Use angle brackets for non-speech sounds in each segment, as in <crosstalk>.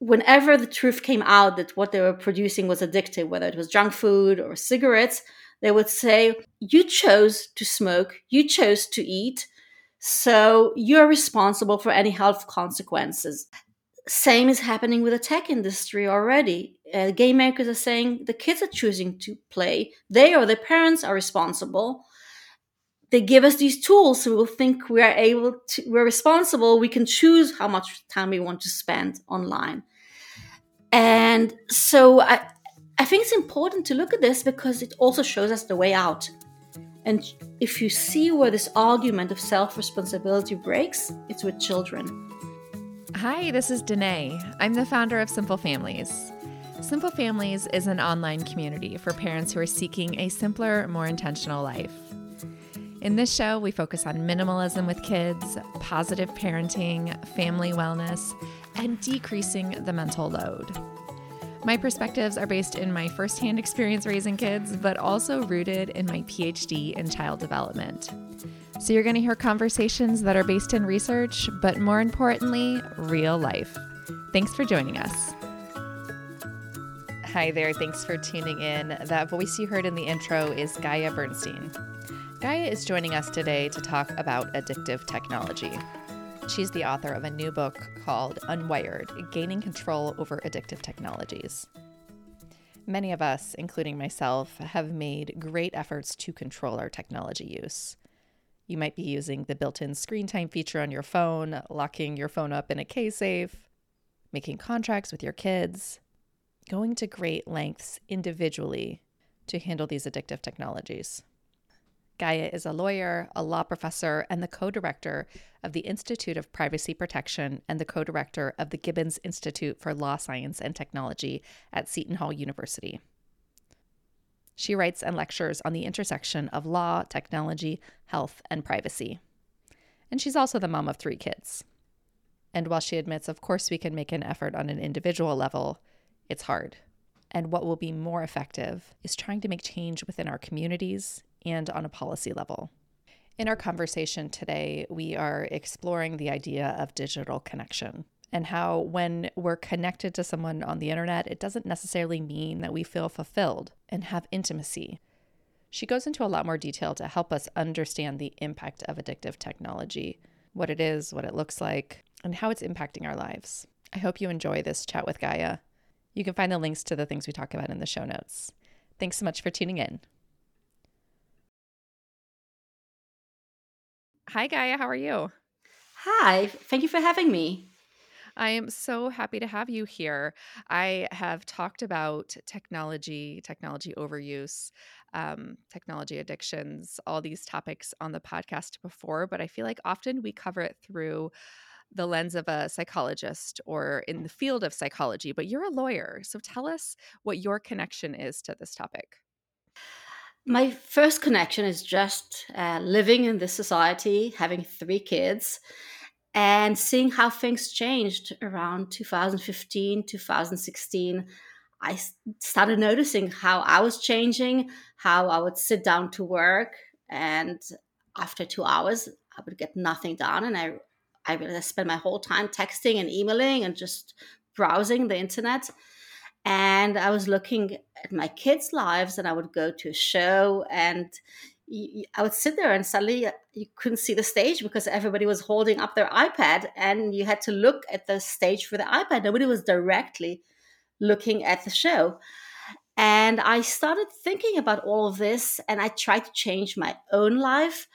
whenever the truth came out that what they were producing was addictive, whether it was junk food or cigarettes, they would say, You chose to smoke, you chose to eat, so you're responsible for any health consequences. Same is happening with the tech industry already. Uh, game makers are saying the kids are choosing to play, they or their parents are responsible. They give us these tools so we'll think we are able to we're responsible. We can choose how much time we want to spend online and so i i think it's important to look at this because it also shows us the way out. And if you see where this argument of self-responsibility breaks it's with children. Hi this is Denaye. I'm the founder of simple families. Simple families is an online community for parents who are seeking a simpler more intentional life. In this show, we focus on minimalism with kids, positive parenting, family wellness, and decreasing the mental load. My perspectives are based in my firsthand experience raising kids, but also rooted in my PhD in child development. So you're going to hear conversations that are based in research, but more importantly, real life. Thanks for joining us. Hi there, thanks for tuning in. That voice you heard in the intro is Gaia Bernstein. Gaia is joining us today to talk about addictive technology. She's the author of a new book called Unwired Gaining Control Over Addictive Technologies. Many of us, including myself, have made great efforts to control our technology use. You might be using the built in screen time feature on your phone, locking your phone up in a kSafe, making contracts with your kids, going to great lengths individually to handle these addictive technologies. Gaia is a lawyer, a law professor, and the co director of the Institute of Privacy Protection and the co director of the Gibbons Institute for Law Science and Technology at Seton Hall University. She writes and lectures on the intersection of law, technology, health, and privacy. And she's also the mom of three kids. And while she admits, of course, we can make an effort on an individual level, it's hard. And what will be more effective is trying to make change within our communities and on a policy level. In our conversation today, we are exploring the idea of digital connection and how, when we're connected to someone on the internet, it doesn't necessarily mean that we feel fulfilled and have intimacy. She goes into a lot more detail to help us understand the impact of addictive technology, what it is, what it looks like, and how it's impacting our lives. I hope you enjoy this chat with Gaia. You can find the links to the things we talk about in the show notes. Thanks so much for tuning in. Hi, Gaia. How are you? Hi. Thank you for having me. I am so happy to have you here. I have talked about technology, technology overuse, um, technology addictions, all these topics on the podcast before, but I feel like often we cover it through the lens of a psychologist or in the field of psychology, but you're a lawyer. So tell us what your connection is to this topic my first connection is just uh, living in this society, having three kids, and seeing how things changed around 2015, 2016. I started noticing how I was changing, how I would sit down to work, and after two hours, I would get nothing done. And I, I spent my whole time texting and emailing and just browsing the internet and I was looking at my kids' lives, and I would go to a show, and I would sit there, and suddenly uh, you couldn't see the stage because everybody was holding up their iPad, and you had to look at the stage for the iPad. Nobody was directly looking at the show. And I started thinking about all of this, and I tried to change my own life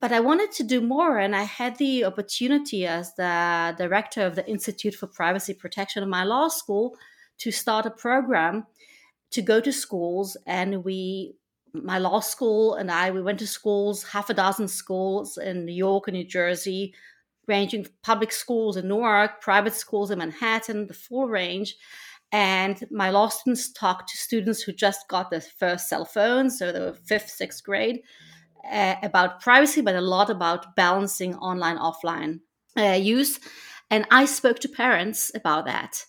but I wanted to do more, and I had the opportunity as the director of the Institute for Privacy Protection of my law school to start a program to go to schools and we my law school and I we went to schools half a dozen schools in New York and New Jersey ranging public schools in Newark private schools in Manhattan the full range. And my law students talked to students who just got their first cell phones so they were fifth sixth grade uh, about privacy but a lot about balancing online offline uh, use. And I spoke to parents about that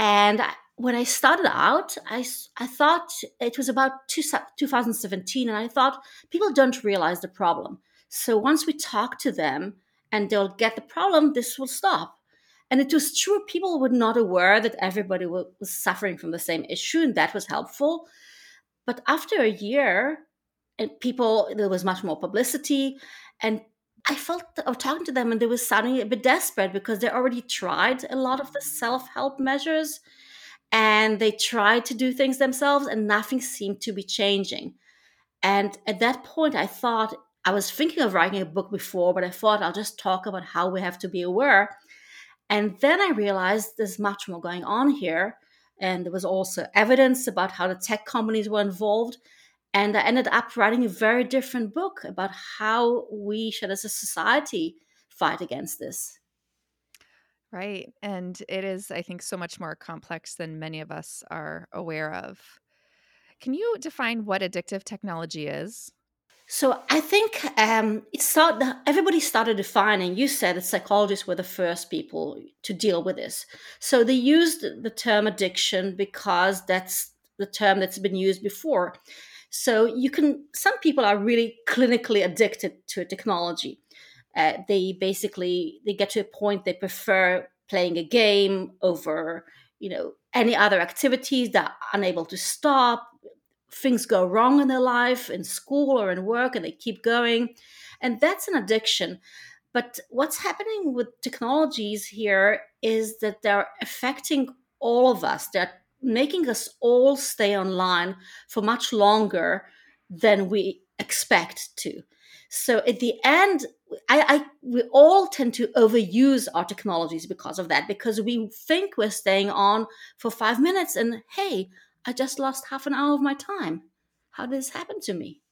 and when I started out, I, I thought it was about two, 2017, and I thought people don't realize the problem. So once we talk to them and they'll get the problem, this will stop. And it was true, people were not aware that everybody was suffering from the same issue, and that was helpful. But after a year, and people, there was much more publicity, and I felt of talking to them, and they were sounding a bit desperate because they already tried a lot of the mm-hmm. self help measures and they tried to do things themselves, and nothing seemed to be changing. And at that point, I thought I was thinking of writing a book before, but I thought I'll just talk about how we have to be aware. And then I realized there's much more going on here. And there was also evidence about how the tech companies were involved. And I ended up writing a very different book about how we should, as a society, fight against this. Right. And it is, I think, so much more complex than many of us are aware of. Can you define what addictive technology is? So I think um, it started. Everybody started defining. You said that psychologists were the first people to deal with this. So they used the term addiction because that's the term that's been used before. So you can. Some people are really clinically addicted to technology. Uh, they basically they get to a point they prefer playing a game over you know any other activities. They're unable to stop things go wrong in their life, in school or in work, and they keep going. And that's an addiction. But what's happening with technologies here is that they're affecting all of us. They're making us all stay online for much longer than we expect to. So at the end, I, I, we all tend to overuse our technologies because of that because we think we're staying on for five minutes and hey I just lost half an hour of my time. How did this happen to me?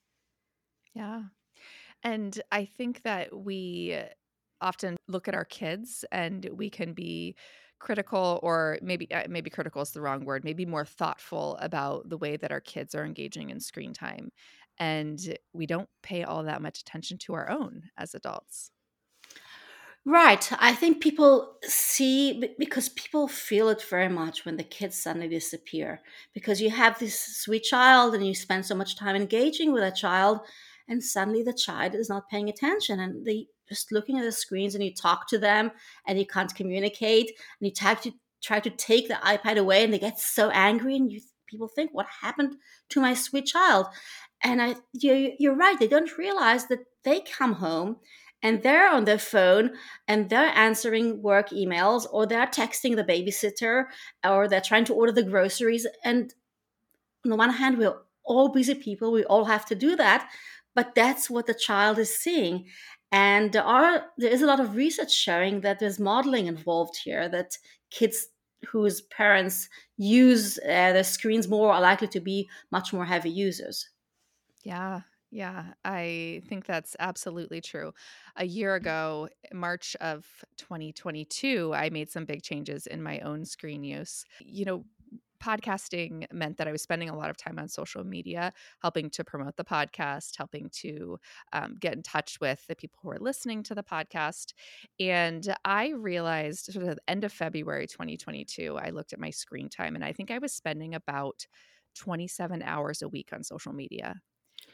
Yeah. And I think that we often look at our kids and we can be critical or maybe uh, maybe critical is the wrong word maybe more thoughtful about the way that our kids are engaging in screen time and we don't pay all that much attention to our own as adults Right. I think people see because people feel it very much when the kids suddenly disappear. Because you have this sweet child and you spend so much time engaging with that child, and suddenly the child is not paying attention and they just looking at the screens and you talk to them and you can't communicate and you try to try to take the iPad away and they get so angry and you people think what happened to my sweet child? And I you, you're right they don't realize that they come home and they're on their phone and they're answering work emails or they're texting the babysitter or they're trying to order the groceries. And on the one hand we're all busy people we all have to do that but that's what the child is seeing and there are there is a lot of research showing that there's modeling involved here that kids whose parents use uh, their screens more are likely to be much more heavy users yeah yeah, I think that's absolutely true. A year ago, March of 2022, I made some big changes in my own screen use. You know, podcasting meant that I was spending a lot of time on social media, helping to promote the podcast, helping to um, get in touch with the people who are listening to the podcast. And I realized sort of the end of February 2022, I looked at my screen time and I think I was spending about 27 hours a week on social media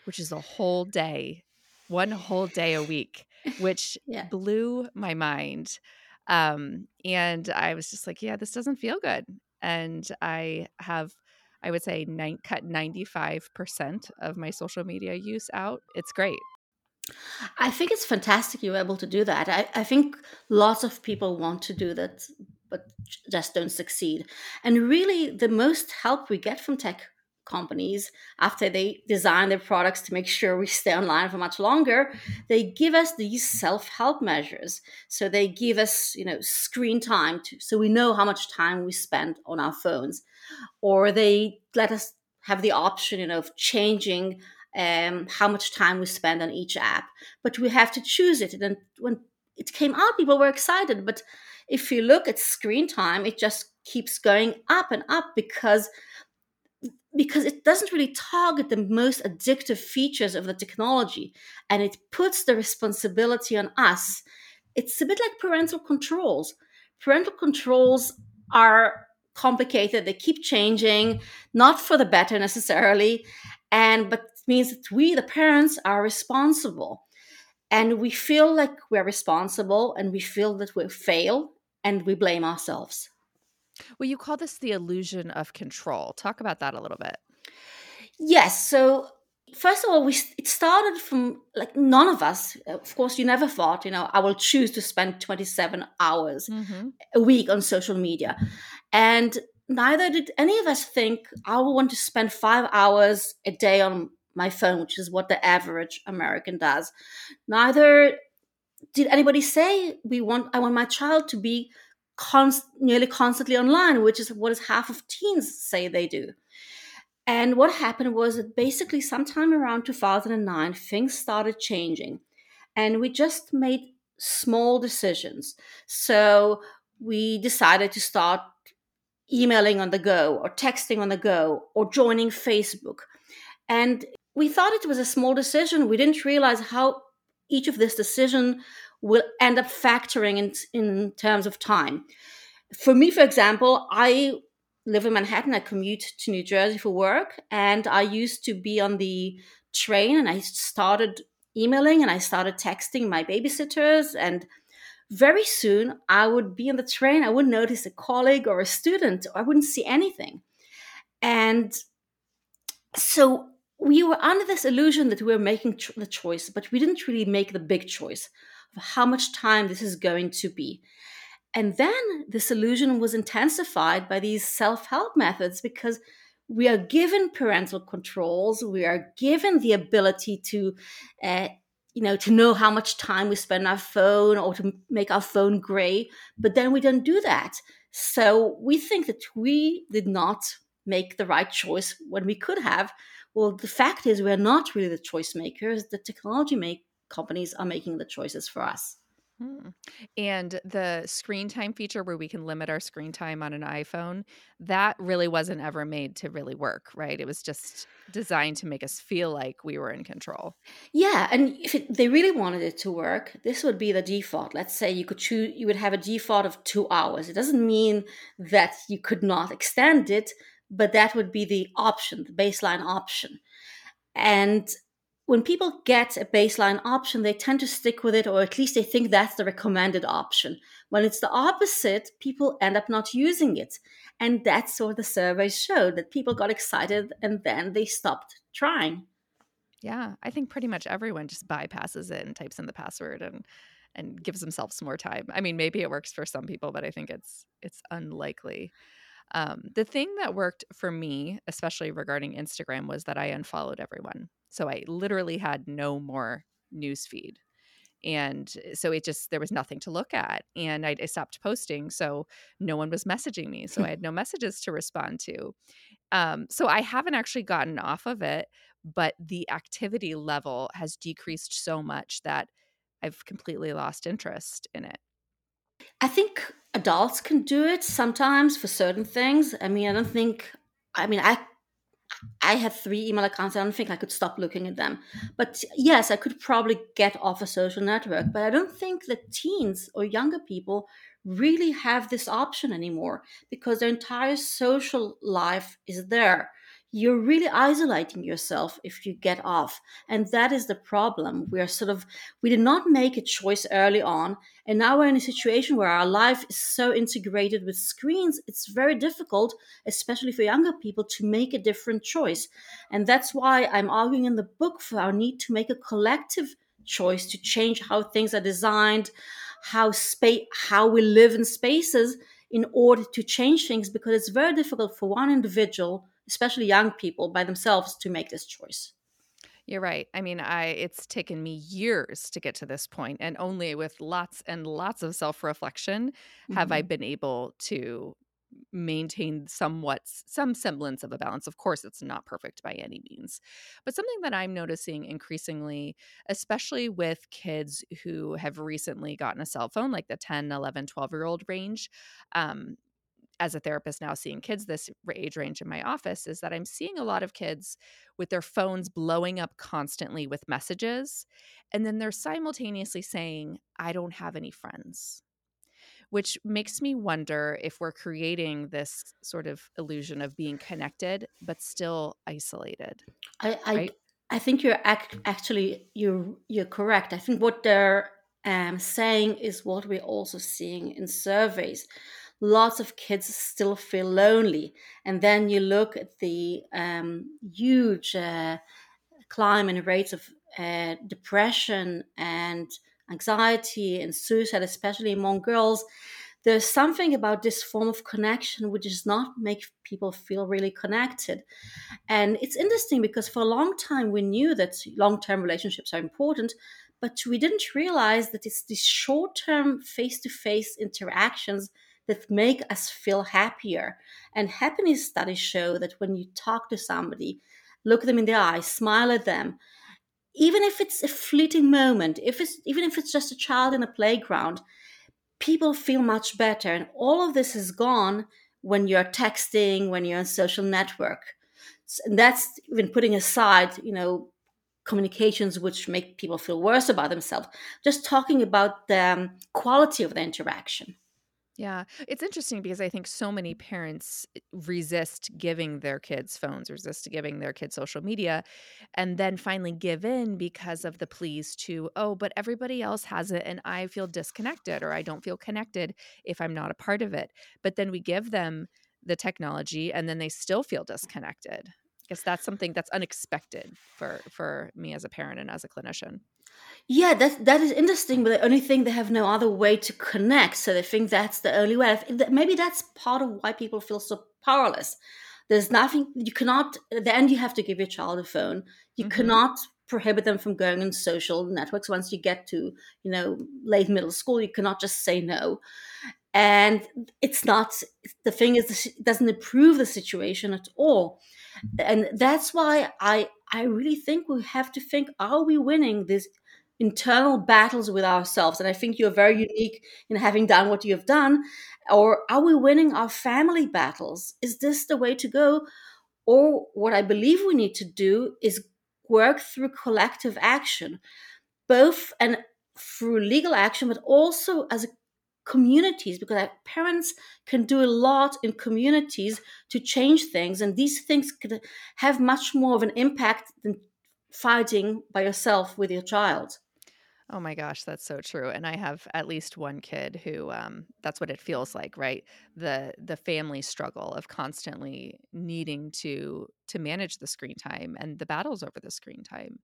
which is a whole day, one whole day a week, which <laughs> yeah. blew my mind. Um, and I was just like, yeah, this doesn't feel good. And I have, I would say, nine, cut 95% of my social media use out. It's great. I think it's fantastic you're able to do that. I, I think lots of people want to do that, but just don't succeed. And really, the most help we get from tech companies after they design their products to make sure we stay online for much longer they give us these self-help measures. So they give us you know screen time to, so we know how much time we spend on our phones. Or they let us have the option you know of changing um, how much time we spend on each app. But we have to choose it. And when it came out people were excited. But if you look at screen time it just keeps going up and up because because it doesn't really target the most addictive features of the technology and it puts the responsibility on us. It's a bit like parental controls. Parental controls are complicated, they keep changing, not for the better necessarily, and but means that we, the parents, are responsible. And we feel like we're responsible and we feel that we fail and we blame ourselves. Well, you call this the illusion of control. Talk about that a little bit. Yes. So first of all, we it started from like none of us. Of course, you never thought, you know, I will choose to spend 27 hours mm-hmm. a week on social media, and neither did any of us think I will want to spend five hours a day on my phone, which is what the average American does. Neither did anybody say we want. I want my child to be const- nearly constantly online, which is what is half of teens say they do. And what happened was that basically, sometime around 2009, things started changing. And we just made small decisions. So we decided to start emailing on the go, or texting on the go, or joining Facebook. And we thought it was a small decision. We didn't realize how each of this decision will end up factoring in, in terms of time. For me, for example, I live in Manhattan. I commute to New Jersey for work, and I used to be on the train, and I started emailing and I started texting my babysitters, and very soon I would be on the train. I wouldn't notice a colleague or a student. Or I wouldn't see anything, and so we were under this illusion that we were making the choice, but we didn't really make the big choice how much time this is going to be. And then this illusion was intensified by these self help methods because we are given parental controls, we are given the ability to, uh, you know, to know how much time we spend on our phone or to make our phone gray, but then we don't do that. So we think that we did not make the right choice when we could have. Well, the fact is, we're not really the choice makers. The technology make companies are making the choices for us. Hmm. And the screen time feature where we can limit our screen time on an iPhone, that really wasn't ever made to really work, right? It was just designed to make us feel like we were in control. Yeah, and if it, they really wanted it to work, this would be the default. Let's say you could choose you would have a default of 2 hours. It doesn't mean that you could not extend it, but that would be the option, the baseline option. And when people get a baseline option, they tend to stick with it, or at least they think that's the recommended option. When it's the opposite, people end up not using it. And that's what the surveys showed that people got excited and then they stopped trying. Yeah, I think pretty much everyone just bypasses it and types in the password and and gives themselves more time. I mean, maybe it works for some people, but I think it's it's unlikely. Um, the thing that worked for me, especially regarding Instagram, was that I unfollowed everyone. So I literally had no more news feed. And eh, so it just, there was nothing to look at. And I, I stopped posting. So no one was messaging me. So I had no <laughs> messages to respond to. Um, so I haven't actually gotten off of it, but the activity level has decreased so much that I've completely lost interest in it. I think adults can do it sometimes for certain things. I mean, I don't think, I mean, I I had three email accounts. I don't think I could stop looking at them. But yes, I could probably get off a social network. But I don't think that teens or younger people really have this option anymore because their entire social life is there you're really isolating yourself if you get off. And that is the problem. We're sort of we did not make a choice early on. And now we're in a situation where our life is so integrated with screens it's very difficult especially for younger people to make a different choice. And that's why i'm arguing in the book for our need to make a collective choice to change how things are designed how space how we live in spaces in order to change things because it's very difficult for one individual especially young people by themselves to make this choice. You're right. I mean, I it's taken me years to get to this point and only with lots and lots of self-reflection mm-hmm. have I mm-hmm. been able to maintain somewhat some semblance of a balance. Of course, it's not perfect by any means. But something that I'm noticing increasingly, especially with kids who have recently gotten a cell phone, like the 10, 11, 12 year old range, um, as a therapist now seeing kids this age range in my office is that I'm seeing a lot of kids with their phones blowing up constantly with messages. And then they're simultaneously saying, I don't have any friends, which makes me wonder if we're creating this sort of illusion of being connected, but still isolated. I, I, right? I think you're ac- actually, you're, you're correct. I think what they're um, saying is what we're also seeing in surveys. Lots of kids still feel lonely. And then you look at the um, huge uh, climb in rates of uh, depression and anxiety and suicide, especially among girls. There's something about this form of connection which does not make people feel really connected. And it's interesting because for a long time we knew that long term relationships are important, but we didn't realize that it's these short term face to face interactions that make us feel happier. And happiness studies show that when you talk to somebody, look them in the eye, smile at them, even if it's a fleeting moment, if it's even if it's just a child in a playground, people feel much better. And all of this is gone when you're texting, when you're on social network. And that's even putting aside, you know, communications which make people feel worse about themselves. Just talking about the um, quality of the interaction. Yeah, it's interesting because I think so many parents eh, resist giving their kids phones, resist giving their kids social media, and then finally give in because of the pleas to, oh, but everybody else has it and I feel disconnected or I don't feel connected if I'm not a part of it. But then we give them the technology and then they still feel disconnected. I guess that's something that's unexpected for for me as a parent and as a clinician. Yeah, that that is interesting, but the only thing they have no other way to connect, so they think that's the only way. Maybe that's part of why people feel so powerless. There's nothing you cannot. At the end, you have to give your child a phone. You mm-hmm. cannot prohibit them from going on social networks. Once you get to you know late middle school, you cannot just say no. And it's not the thing is it doesn't improve the situation at all, and that's why I I really think we have to think: Are we winning this? Internal battles with ourselves. And I think you're very unique in having done what you have done. Or are we winning our family battles? Is this the way to go? Or what I believe we need to do is work through collective action, both and through legal action, but also as communities, because parents can do a lot in communities to change things. And these things could have much more of an impact than fighting by yourself with your child. Oh my gosh, that's so true. And I have at least one kid who um that's what it feels like, right? The the family struggle of constantly needing to to manage the screen time and the battles over the screen time.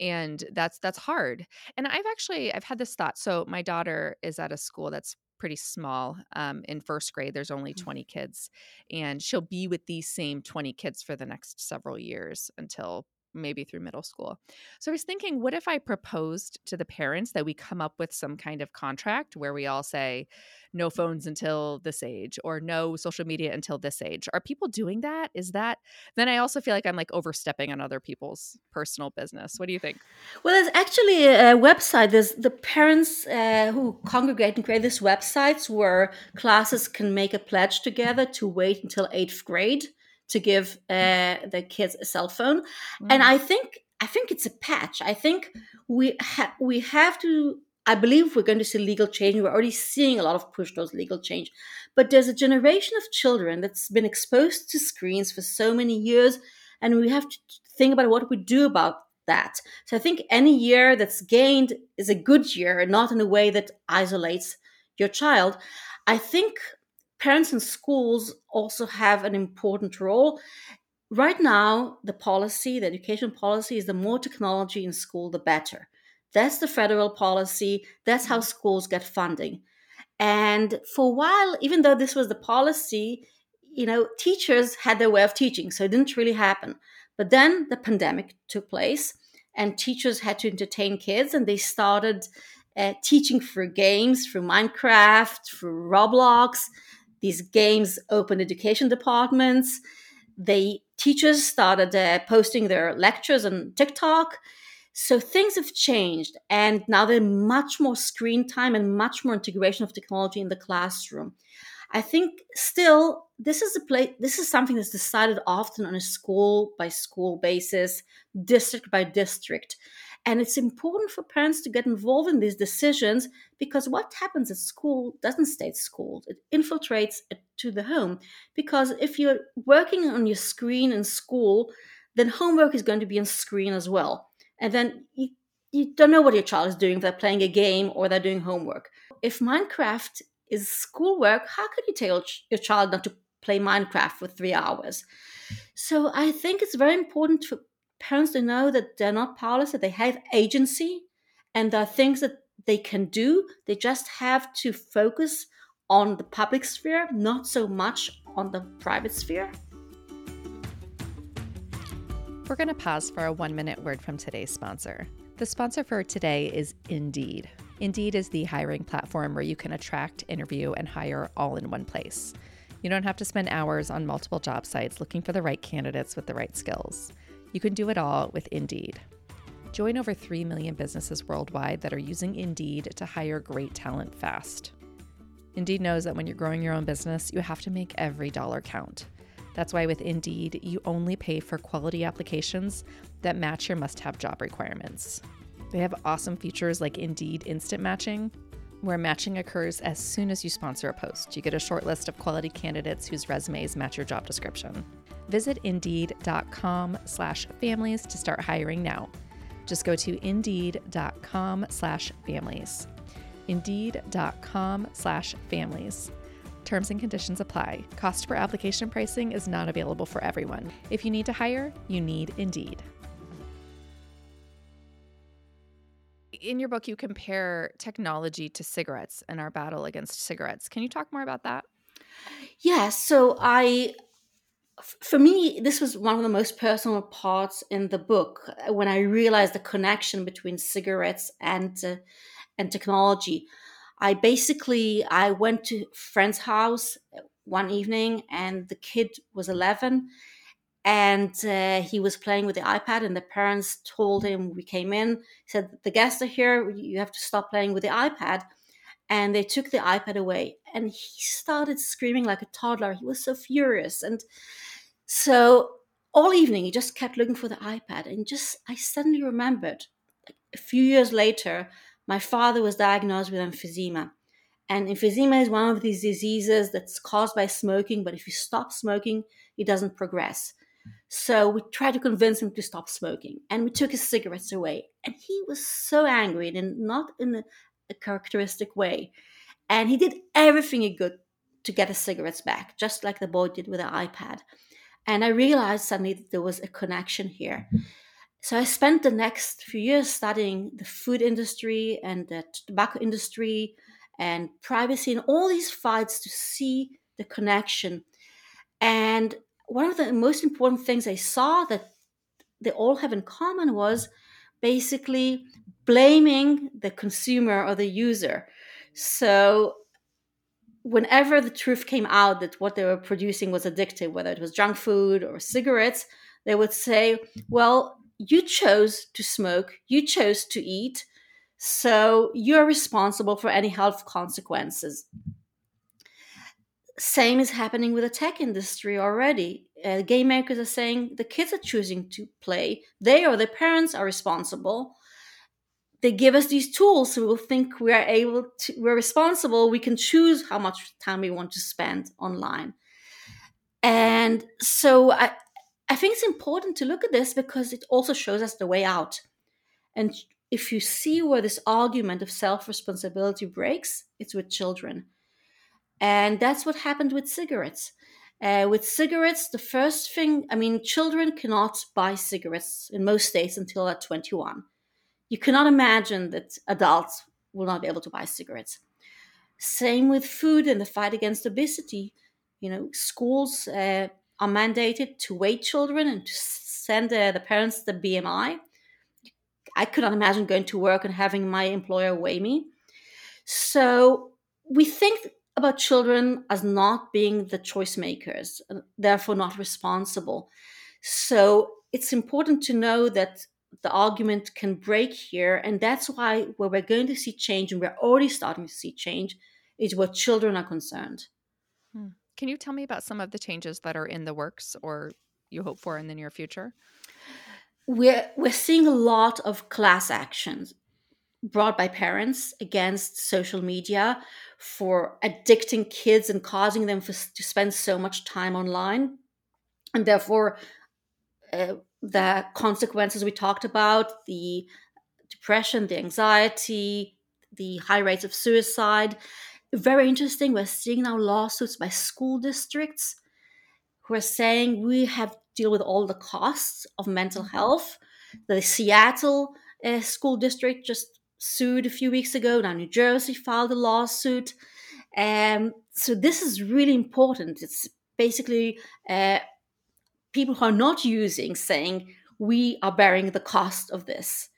And that's that's hard. And I've actually I've had this thought. So my daughter is at a school that's pretty small. Um, in first grade, there's only mm. 20 kids, and she'll be with these same 20 kids for the next several years until maybe through middle school. So I was thinking, what if I proposed to the parents that we come up with some kind of contract where we all say, no phones until this age or no social media until this age? Are people doing that? Is that then I also feel like I'm like overstepping on other people's personal business. What do you think? Well, there's actually a website. There's the parents uh, who congregate and create these websites where classes can make a pledge together to wait until eighth grade to give uh, the kids a cell phone, mm. and I think I think it's a patch. I think we ha- we have to. I believe we're going to see legal change. We're already seeing a lot of push towards legal change, but there's a generation of children that's been exposed to screens for so many years, and we have to think about what we do about that. So I think any year that's gained is a good year, and not in a way that isolates your child. I think parents and schools also have an important role. Right now, the policy, the education policy, is the more technology in school, the better. That's the federal policy. That's how schools get funding. And for a while, even though this was the policy, you know, teachers had their way of teaching, so it didn't really happen. But then the pandemic took place, and teachers had to entertain kids, and they started uh, teaching through games, through Minecraft, through Roblox, these games open education departments. They teachers started uh, posting their lectures on TikTok. So things have changed, and now there's much more screen time and much more integration of technology in the classroom. I think still this is a place. This is something that's decided often on a school by school basis, district by district, and it's important for parents to get involved in these decisions because what happens at school doesn't stay at school, it infiltrates to the home. Because if you're working on your screen in school, then homework is going to be on screen as well. And then you don't know what your child is doing they're playing a game or they're doing homework. If Minecraft is schoolwork, how could you tell your child not to play Minecraft for three hours? So I think it's very important for parents to know that they're not powerless, that they have agency, and there are things that they can do. They just have to focus on the public sphere, not so much on the private sphere. We're going to pause for a one minute word from today's sponsor. The sponsor for today is Indeed. Indeed is the hiring platform where you can attract, interview, and hire all in one place. You don't have to spend hours on multiple job sites looking for the right candidates with the right skills. You can do it all with Indeed. Join over 3 million businesses worldwide that are using Indeed to hire great talent fast. Indeed knows that when you're growing your own business, you have to make every dollar count. That's why with Indeed, you only pay for quality applications that match your must have job requirements. They have awesome features like Indeed Instant Matching, where matching occurs as soon as you sponsor a post. You get a short list of quality candidates whose resumes match your job description. Visit indeed.com slash families to start hiring now. Just go to indeed.com slash families. Indeed.com slash families. Terms and conditions apply. Cost per application pricing is not available for everyone. If you need to hire, you need Indeed. In your book, you compare technology to cigarettes and our battle against cigarettes. Can you talk more about that? Yeah, so I for me, this was one of the most personal parts in the book uh, when I realized the connection between cigarettes and uh, and technology. I basically I went to friend's house uh, one evening, and the kid was eleven, and uh, he was playing with the iPad. And the parents told him we came in, said the guests are here. You have to stop playing with the iPad. And they took the iPad away, and he started screaming like a toddler. He was so furious, and so all evening, he just kept looking for the iPad, and just I suddenly remembered a few years later, my father was diagnosed with emphysema. And emphysema is one of these diseases that's caused by smoking, but if you stop smoking, it doesn't progress. So we tried to convince him to stop smoking, and we took his cigarettes away. And he was so angry, and not in a, a characteristic way. And he did everything he could to get his cigarettes back, just like the boy did with the iPad. And I realized suddenly that there was a connection here. Mm-hmm. So I spent the next few years studying the food industry and the tobacco industry and privacy and all these fights to see the connection. And one of the most important things I saw that they all have in common was basically blaming the consumer or the user. So whenever the truth came out that what they were producing was addictive, whether it was junk food or cigarettes, they would say, well, you chose to smoke, you chose to eat, so you're responsible for any health consequences. Same is happening with the tech industry already. Uh, game makers are saying the kids are choosing to play, they or their parents are responsible they give us these tools so we'll think we are able to we're responsible. We can choose how much time we want to spend online. And so i i think it's important to look at this because it also shows us the way out. And if you see where this argument of self-responsibility breaks it's with children. And that's what happened with cigarettes. Uh, with cigarettes the first thing i mean children cannot buy cigarettes in most states until they're 21 you cannot imagine that adults will not be able to buy cigarettes. Same with food and the fight against obesity. You know, schools uh, are mandated to weigh children and to send uh, the parents the BMI. I could not imagine going to work and having my employer weigh me. So we think about children as not being the choice makers, therefore not responsible. So it's important to know that the argument can break here. And that's why where we're going to see change, and we're already starting to see change, is where children are concerned. Hmm. Can you tell me about some of the changes that are in the works or you hope for in the near future? We're, we're seeing a lot of class actions brought by parents against social media for addicting kids and causing them for, to spend so much time online. And therefore, uh, the consequences we talked about, the depression, the anxiety, the high rates of suicide. Very interesting. We're seeing now lawsuits by school districts who are saying we have to deal with all the costs of mental mm-hmm. health. The Seattle uh, school district just sued a few weeks ago. Now New Jersey filed a lawsuit. Um, so this is really important. It's basically uh, people who are not using saying we are bearing the cost of this.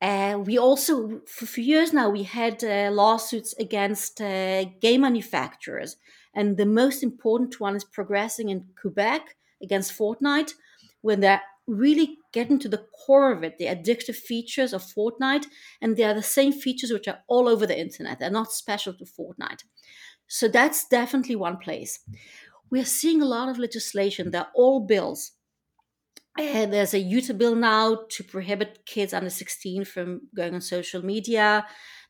Uh, we also, for, years now, we had uh, lawsuits against uh, game manufacturers, and the most important one is progressing in Quebec against Fortnite, when they're really getting to the core of it, the addictive features of Fortnite, and they are the same features which are all over the internet. They're not special to Fortnite. So that's definitely one place. We're seeing a lot of legislation. Mm. They're all bills and there's a Utah bill now to prohibit kids under 16 from going on social media.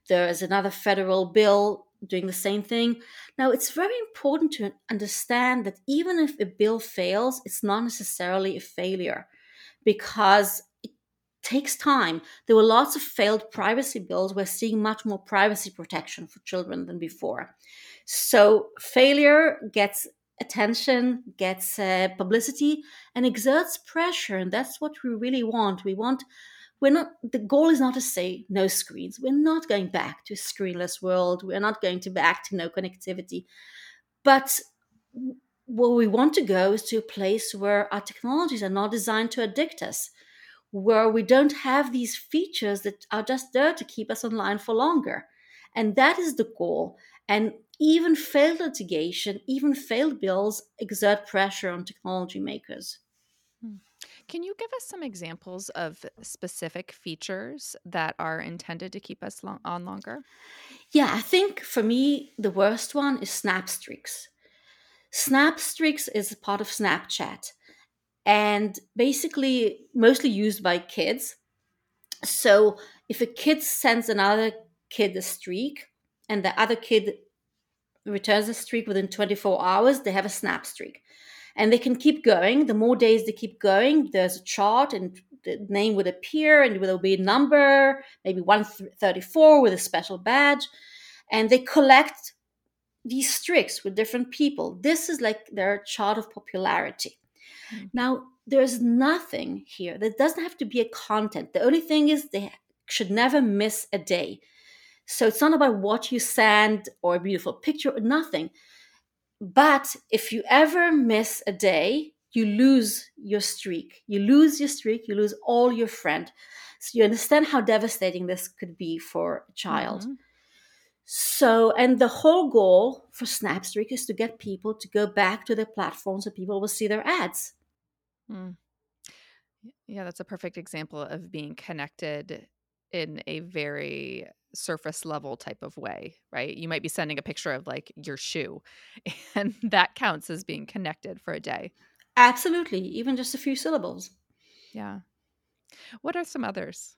There is another federal bill doing the same thing. Now, it's very important to understand that even if a bill fails, it's not necessarily a failure because it takes time. There were lots of failed privacy bills. We're seeing much more privacy protection for children than before. So, failure gets attention, gets uh, publicity, and exerts pressure. And that's what we really want. We want, we're not, the goal is not to say no screens. We're not going back to a screenless world. We're not going to back to no connectivity. But where we want to go is to a place where our technologies are not designed to addict us, where we don't have these features that are just there to keep us online for longer. And that is the goal. And even failed litigation, even failed bills exert pressure on technology makers. Hmm. Can you give us some examples of specific features that are intended to keep us long- on longer? Yeah, I think for me, the worst one is Snapstreaks. Snapstreaks Snap Streaks is part of Snapchat and basically mostly used by kids. So if a kid sends another kid a streak and the other kid returns a streak within 24 hours, they have a snap streak. And they can keep going. The more days they keep going, there's a chart and the name would appear and there'll be a number, maybe 134 with a special badge. And they collect these streaks with different people. This is like their chart of popularity. Mm-hmm. Now, there's nothing here. There doesn't have to be a content. The only thing is they should never miss a day. So it's not about what you send or a beautiful picture or nothing. But if you ever miss a day, you lose your streak. You lose your streak, you lose all your friend. So you understand how devastating this could be for a child. Mm-hmm. So, and the whole goal for Snapstreak is to get people to go back to their platforms so people will see their ads. Mm. Yeah, that's a perfect example of being connected in a very surface level type of way, right? You might be sending a picture of like your shoe, <laughs> and that counts as being connected for a day. Absolutely, even just a few syllables. Yeah. What are some others?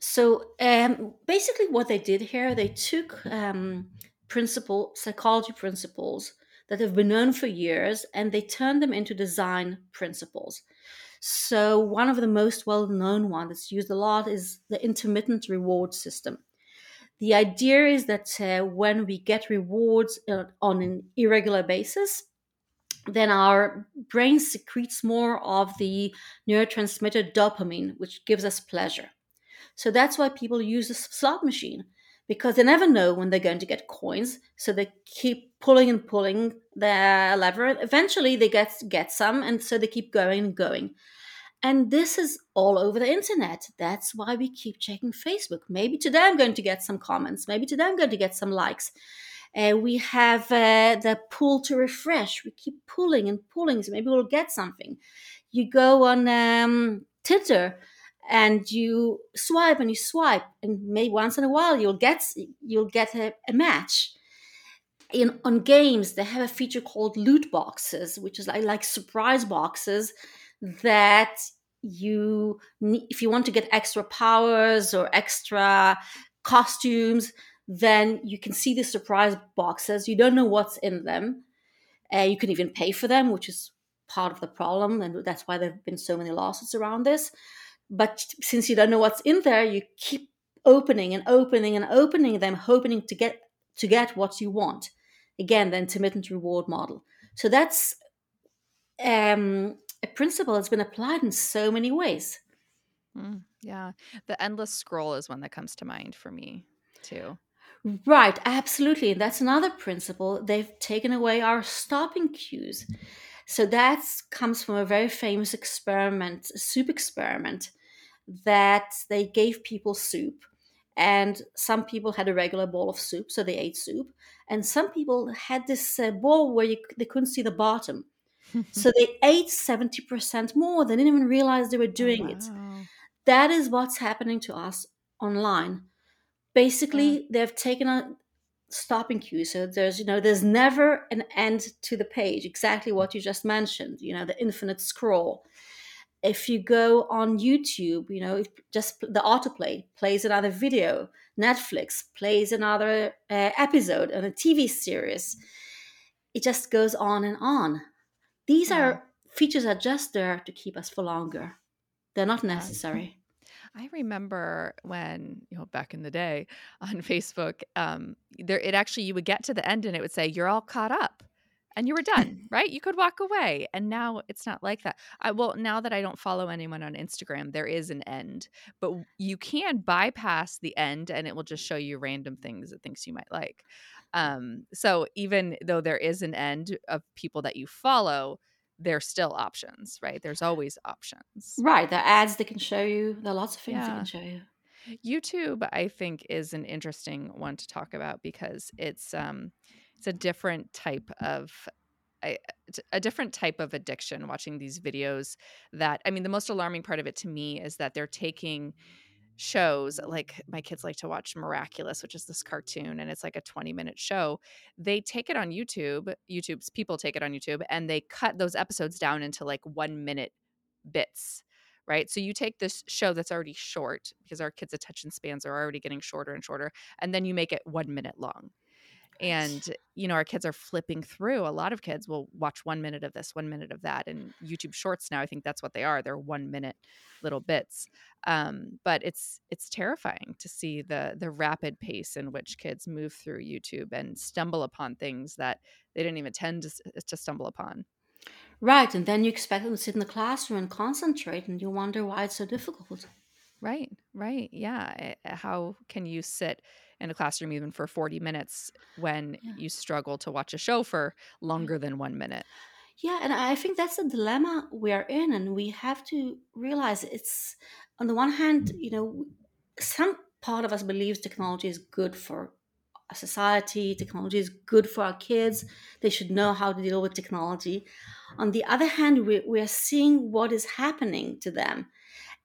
So um, basically, what they did here, they took um, principle psychology principles that have been known for years, and they turned them into design principles. So, one of the most well known ones that's used a lot is the intermittent reward system. The idea is that uh, when we get rewards uh, on an irregular basis, then our brain secretes more of the neurotransmitter dopamine, which gives us pleasure. So that's why people use a slot machine because they never know when they're going to get coins. So they keep pulling and pulling the lever. Eventually, they get get some, and so they keep going and going. And this is all over the internet. That's why we keep checking Facebook. Maybe today I'm going to get some comments. Maybe today I'm going to get some likes. Uh, we have uh, the pull to refresh. We keep pulling and pulling, so maybe we'll get something. You go on um, and you swipe and you swipe, and maybe once in a while you'll get you'll get a, a match. In on games, they have a feature called loot boxes, which is like, like surprise boxes that you if you want to get extra powers or extra costumes then you can see the surprise boxes. You don't know what's in them. Uh, you can even pay for them which is part of the problem and that's why there have been so many lawsuits around this But since you don't know what's in there, you keep opening and opening and opening them, hoping to get to get what you want. Again, the intermittent reward model. So that's um, a principle that's been applied in so many ways. Mm, yeah, the endless scroll is one that comes to mind for me too. Right, absolutely. And that's another principle. They've taken away our stopping cues. So that comes from a very famous experiment, a soup experiment, that they gave people soup. And some people had a regular bowl of soup, so they ate soup. And some people had this uh, bowl where you, they couldn't see the bottom. <laughs> so they ate 70% more. They didn't even realize they were doing oh, wow. it. That is what's happening to us online. Basically, uh. they've taken a stopping cue. So there's, you know, there's never an end to the page. Exactly what you just mentioned. You know, the infinite scroll. If you go on YouTube, you know, just the autoplay plays another video. Netflix plays another uh, episode on a TV series. It just goes on and on. These yeah. are features are just there to keep us for longer. They're not necessary. I remember when, you know, back in the day on <laughs> Facebook, um, there it actually you would get to the end and it would say, You're all caught up and you were done, <laughs> right? You could walk away. And now it's not like that. I well, now that I don't follow anyone on Instagram, there is an end, but you can bypass the end and it will just show you random things that things you might like. Um, so even though there is an end of people that you follow, there's still options, right? There's always options. Right. There are ads that can show you. There are lots of things yeah. that can show you. YouTube, I think, is an interesting one to talk about because it's um, it's a different type of a, a, different type of addiction. Watching these videos, that I mean, the most alarming part of it to me is that they're taking shows like my kids like to watch miraculous which is this cartoon and it's like a 20 minute show they take it on youtube youtube's people take it on youtube and they cut those episodes down into like one minute bits right? So you take this show that's already short because our kids attention spans are already getting shorter and shorter and then you make it one minute long and you know our kids are flipping through a lot of kids will watch one minute of this one minute of that and youtube shorts now i think that's what they are they're one minute little bits um, but it's it's terrifying to see the the rapid pace in which kids move through youtube and stumble upon things that they didn't even tend to, to stumble upon. Right and then you expect them to sit in the classroom and concentrate and you wonder why it's so difficult right right yeah eh, eh, how can you sit in a classroom even for 40 minutes when yeah. you struggle to watch a show for longer than one minute. Yeah, and I think that's the dilemma we are in, and we have to realize it's on the one hand, you know, some part of us believes technology is good for a society, technology is good for our kids, they should know how to deal with technology. On the other hand, we, we are seeing what is happening to them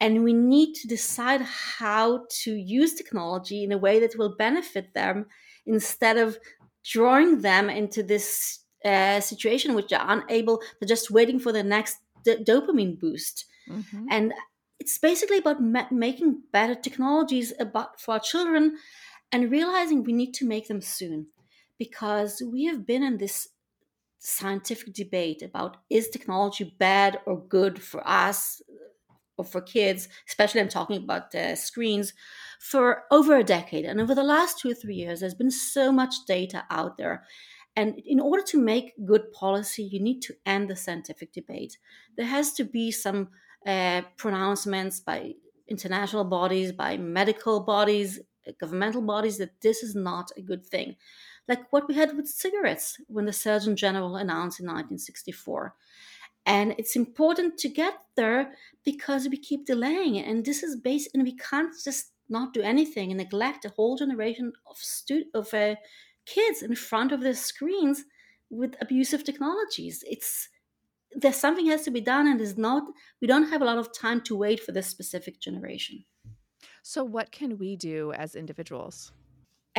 and we need to decide how to use technology in a way that will benefit them instead of drawing them into this uh, situation which they're unable they're just waiting for the next d- dopamine boost mm-hmm. and it's basically about ma- making better technologies about for our children and realizing we need to make them soon because we have been in this scientific debate about is technology bad or good for us or for kids, especially I'm talking about uh, screens, for over a decade. And over the last two or three years, there's been so much data out there. And in order to make good policy, you need to end the scientific debate. There has to be some uh, pronouncements by international bodies, by medical bodies, governmental bodies that this is not a good thing. Like what we had with cigarettes when the Surgeon General announced in 1964. And it's important to get there because we keep delaying it. And this is based, and we can't just not do anything and neglect a whole generation of stu- of uh, kids in front of their screens with abusive technologies. It's there's something has to be done, and there's not. We don't have a lot of time to wait for this specific generation. So, what can we do as individuals?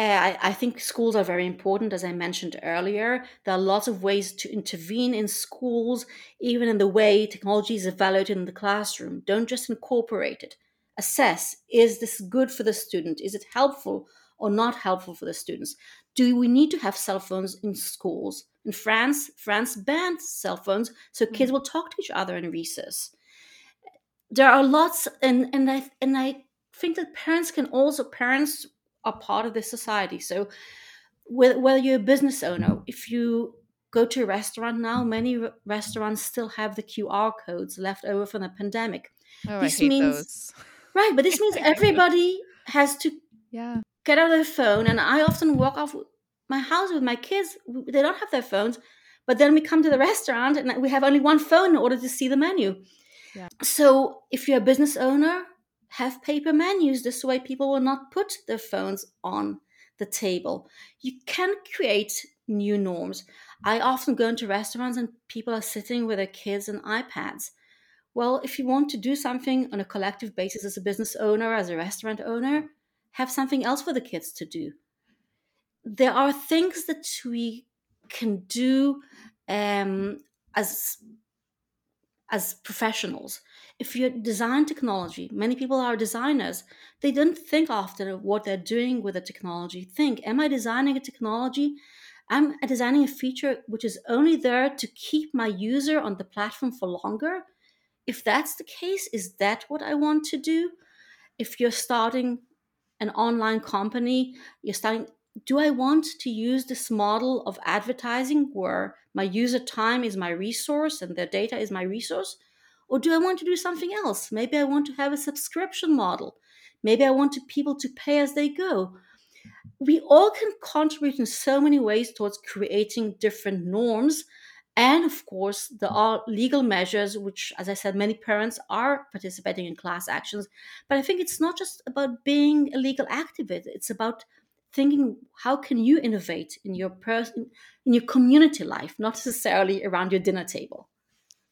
Uh, I, I, think schools are very important, as I mentioned earlier. There are lots of ways to intervene in schools, even in the way technology is evaluated in the classroom. Don't just incorporate it. Assess is this good for the student? Is it helpful or not helpful for the students? Do we need to have cell phones in schools? In France, France banned cell phones so kids mm. will talk to each other in recess. there are lots, and and I and I think that parents can also parents are part of this society. So whether you're a business owner, if you go to a restaurant now, mm-hmm. many restaurants still have the QR codes left over from the pandemic. Oh, this means, those. Right, but this means <laughs> everybody has to yeah. get out of their phone. And I often walk off my house with my kids. They don't have their phones, but then we come to the restaurant and we have only one phone in order to see the menu. Yeah. So if you're a business owner, have paper menus. This way, people will not put their phones on the table. You can create new norms. I often go into restaurants and people are sitting with their kids and iPads. Well, if you want to do something on a collective basis as a business owner, as a restaurant owner, have something else for the kids to do. There are things that we can do um, as as professionals. If you design technology, many people are designers. They don't think often of what they're doing with the technology. Think, am I designing a technology? I'm designing a feature which is only there to keep my user on the platform for longer. If that's the case, is that what I want to do? If you're starting an online company, you're starting do I want to use this model of advertising where my user time is my resource and their data is my resource? Or do I want to do something else? Maybe I want to have a subscription model. Maybe I want to, people to pay as they go. We all can contribute in so many ways towards creating different norms. And of course, there are legal measures, which, as I said, many parents are participating in class actions. But I think it's not just about being a legal activist, it's about thinking how can you innovate in your person in your community life not necessarily around your dinner table?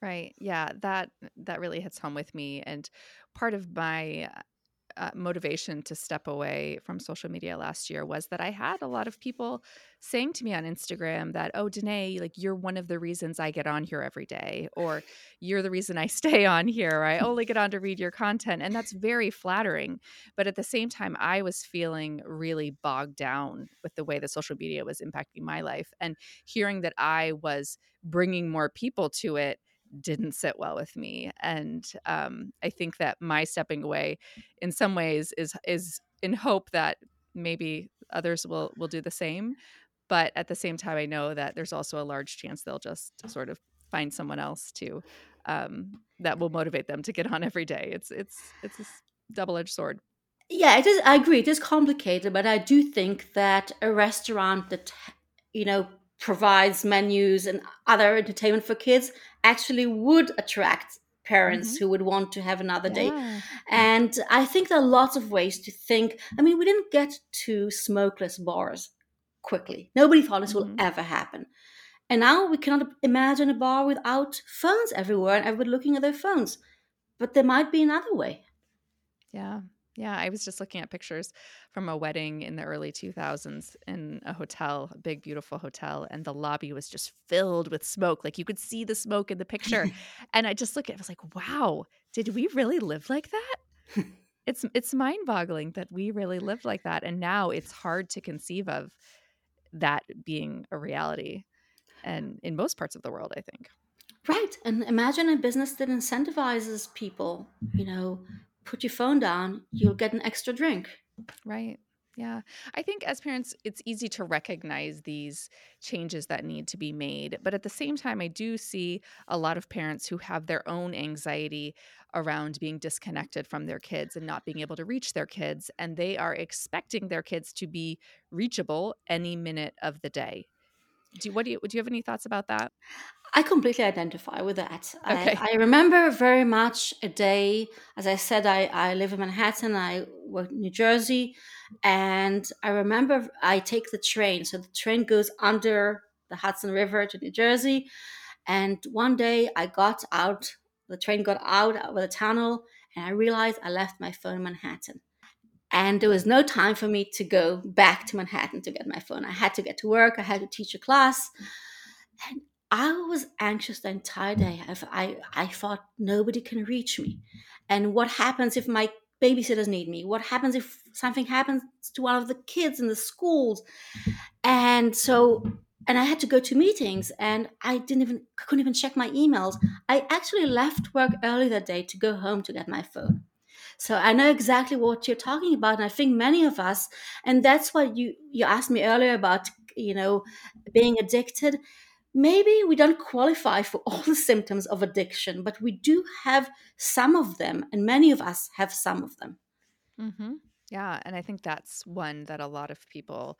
Right yeah that that really hits home with me and part of my uh, motivation to step away from social media last year was that I had a lot of people saying to me on Instagram that, oh, Denaye, like you're one of the reasons I get on here every day, or you're the reason I <laughs> stay on here, I only get on to read your content. And that's very flattering. But at the same time, I was feeling really bogged down with the way that social media was impacting my life. And hearing that I was bringing more people to it didn't sit well with me and um, i think that my stepping away in some ways is is in hope that maybe others will will do the same but at the same time i know that there's also a large chance they'll just sort of find someone else to um, that will motivate them to get on every day. It's it's it's a double-edged sword. Yeah it is i agree it is complicated but i do think that a restaurant that you know provides menus and other entertainment for kids actually would attract parents mm-hmm. who would want to have another yeah. day. And I think there are lots of ways to think. I mean, we didn't get to smokeless bars quickly. Nobody thought this mm-hmm. will ever happen. And now we cannot imagine a bar without phones everywhere and everybody looking at their phones. But there might be another way. Yeah. Yeah, I was just looking at pictures from a wedding in the early 2000s in a hotel, a big, beautiful hotel, and the lobby was just filled with smoke. Like you could see the smoke in the picture. <laughs> and I just looked at it, I was like, wow, did we really live like that? <laughs> it's it's mind-boggling that we really lived like that. And now it's hard to conceive of that being a reality. And in most parts of the world, I think. Right. And imagine a business that incentivizes people, you know, put your phone down, you'll get an extra drink. Right. Yeah. I think as parents, it's easy to recognize these changes that need to be made. But at the same time, I do see a lot of parents who have their own anxiety around being disconnected from their kids and not being able to reach their kids. And they are expecting their kids to be reachable any minute of the day. Do you, what do you, do you have any thoughts about that? I completely identify with that. Okay. I, I, remember very much a day, as I said, I, I live in Manhattan, I work in New Jersey, and I remember I take the train. So the train goes under the Hudson River to New Jersey. And one day I got out, the train got out of the tunnel, and I realized I left my phone in Manhattan. And there was no time for me to go back to Manhattan to get my phone. I had to get to work, I had to teach a class. And I was anxious the entire day. I, I, thought nobody can reach me. And what happens if my babysitters need me? What happens if something happens to one of the kids in the schools? And so, and I had to go to meetings and I didn't even couldn't even check my emails. I actually left work early that day to go home to get my phone. So I know exactly what you're talking about, and I think many of us, and that's what you you asked me earlier about, you know, being addicted. Maybe we don't qualify for <laughs> all the symptoms of addiction, but we do have some of them, and many of us have some of them. Mm-hmm. Yeah, and I think that's one that a lot of people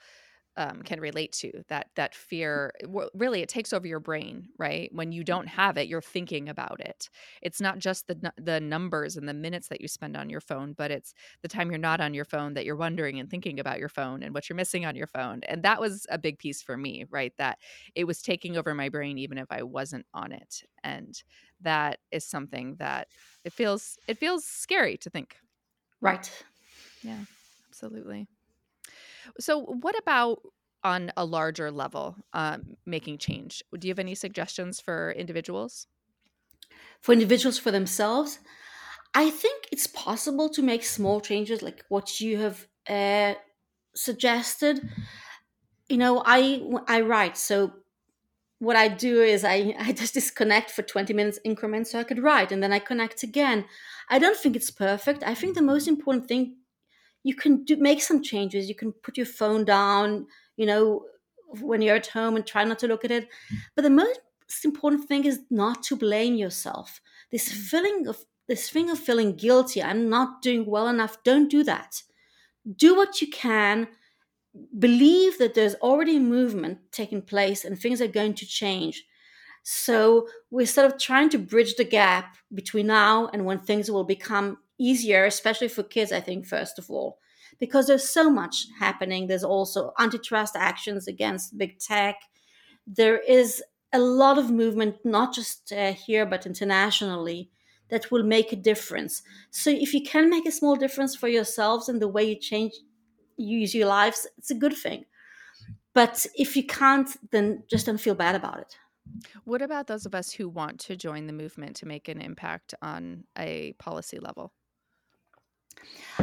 um, can relate to that that fear really it takes over your brain right? When you don't have it you're thinking about it. It's not just the the numbers and the minutes that you spend on your phone but it's the time you're not on your phone that you're wondering and thinking about your phone and what you're missing on your phone and that was a big piece for me right? That it was taking over my brain even if I wasn't on it and that is something that it feels it feels scary to think. Right. Yeah absolutely so, what about on a larger level, um, making change? Do you have any suggestions for individuals? For individuals for themselves, I think it's possible to make small changes like what you have uh, suggested. You know, I I write, so what I do is I, <laughs> I just disconnect for 20 minutes increments so I could write and then I connect again. I don't think it's perfect. I think the most important thing you can do make some changes. You can put your phone down, you know, when you're at home and try not to look at it. But the most important thing is not to blame yourself. This mm. feeling of this thing of feeling guilty, I'm not doing well enough. Don't do that. Do what you can. Believe that there's already movement taking place and things are going to change. So we're sort of trying to bridge the gap between now and when things will become easier, especially for kids, I think, first of all, because there's so much happening. There's also antitrust actions against big tech. There is a lot of movement, not just uh, here, but internationally, that will make a difference. So if you can make a small difference for yourselves in the way you change, you use your lives, it's a good thing. But if you can't, then just don't feel bad about it. What about those of us who want to join the movement to make an impact on a policy level?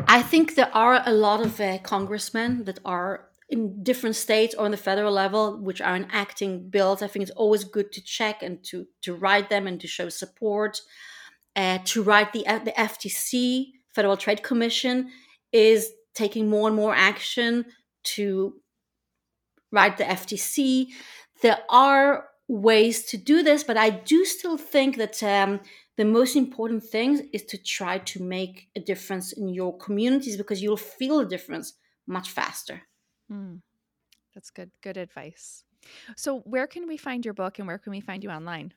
I think there are a lot of uh, congressmen that are in different states or on the federal level which are enacting bills. I think it's always good to check and to to write them and to show support. Uh, to write the the FTC Federal Trade Commission is taking more and more action to write the FTC. There are ways to do this, but I do still think that um, the most important thing is to try to make a difference in your communities because you'll feel a difference much faster. Mm, that's good. Good advice. So, where can we find your book and where can we find you online?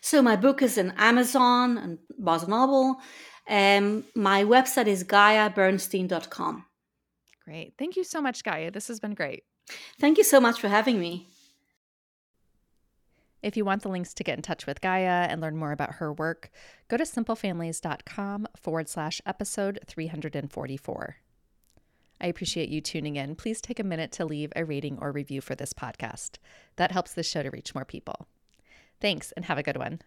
So, my book is in Amazon and Barnes Noble. Um, my website is gaiabernstein.com. Great. Thank you so much, Gaia. This has been great. Thank you so much for having me. If you want the links to get in touch with Gaia and learn more about her work, go to simplefamilies.com forward slash episode 344. I appreciate you tuning in. Please take a minute to leave a rating or review for this podcast. That helps this show to reach more people. Thanks and have a good one.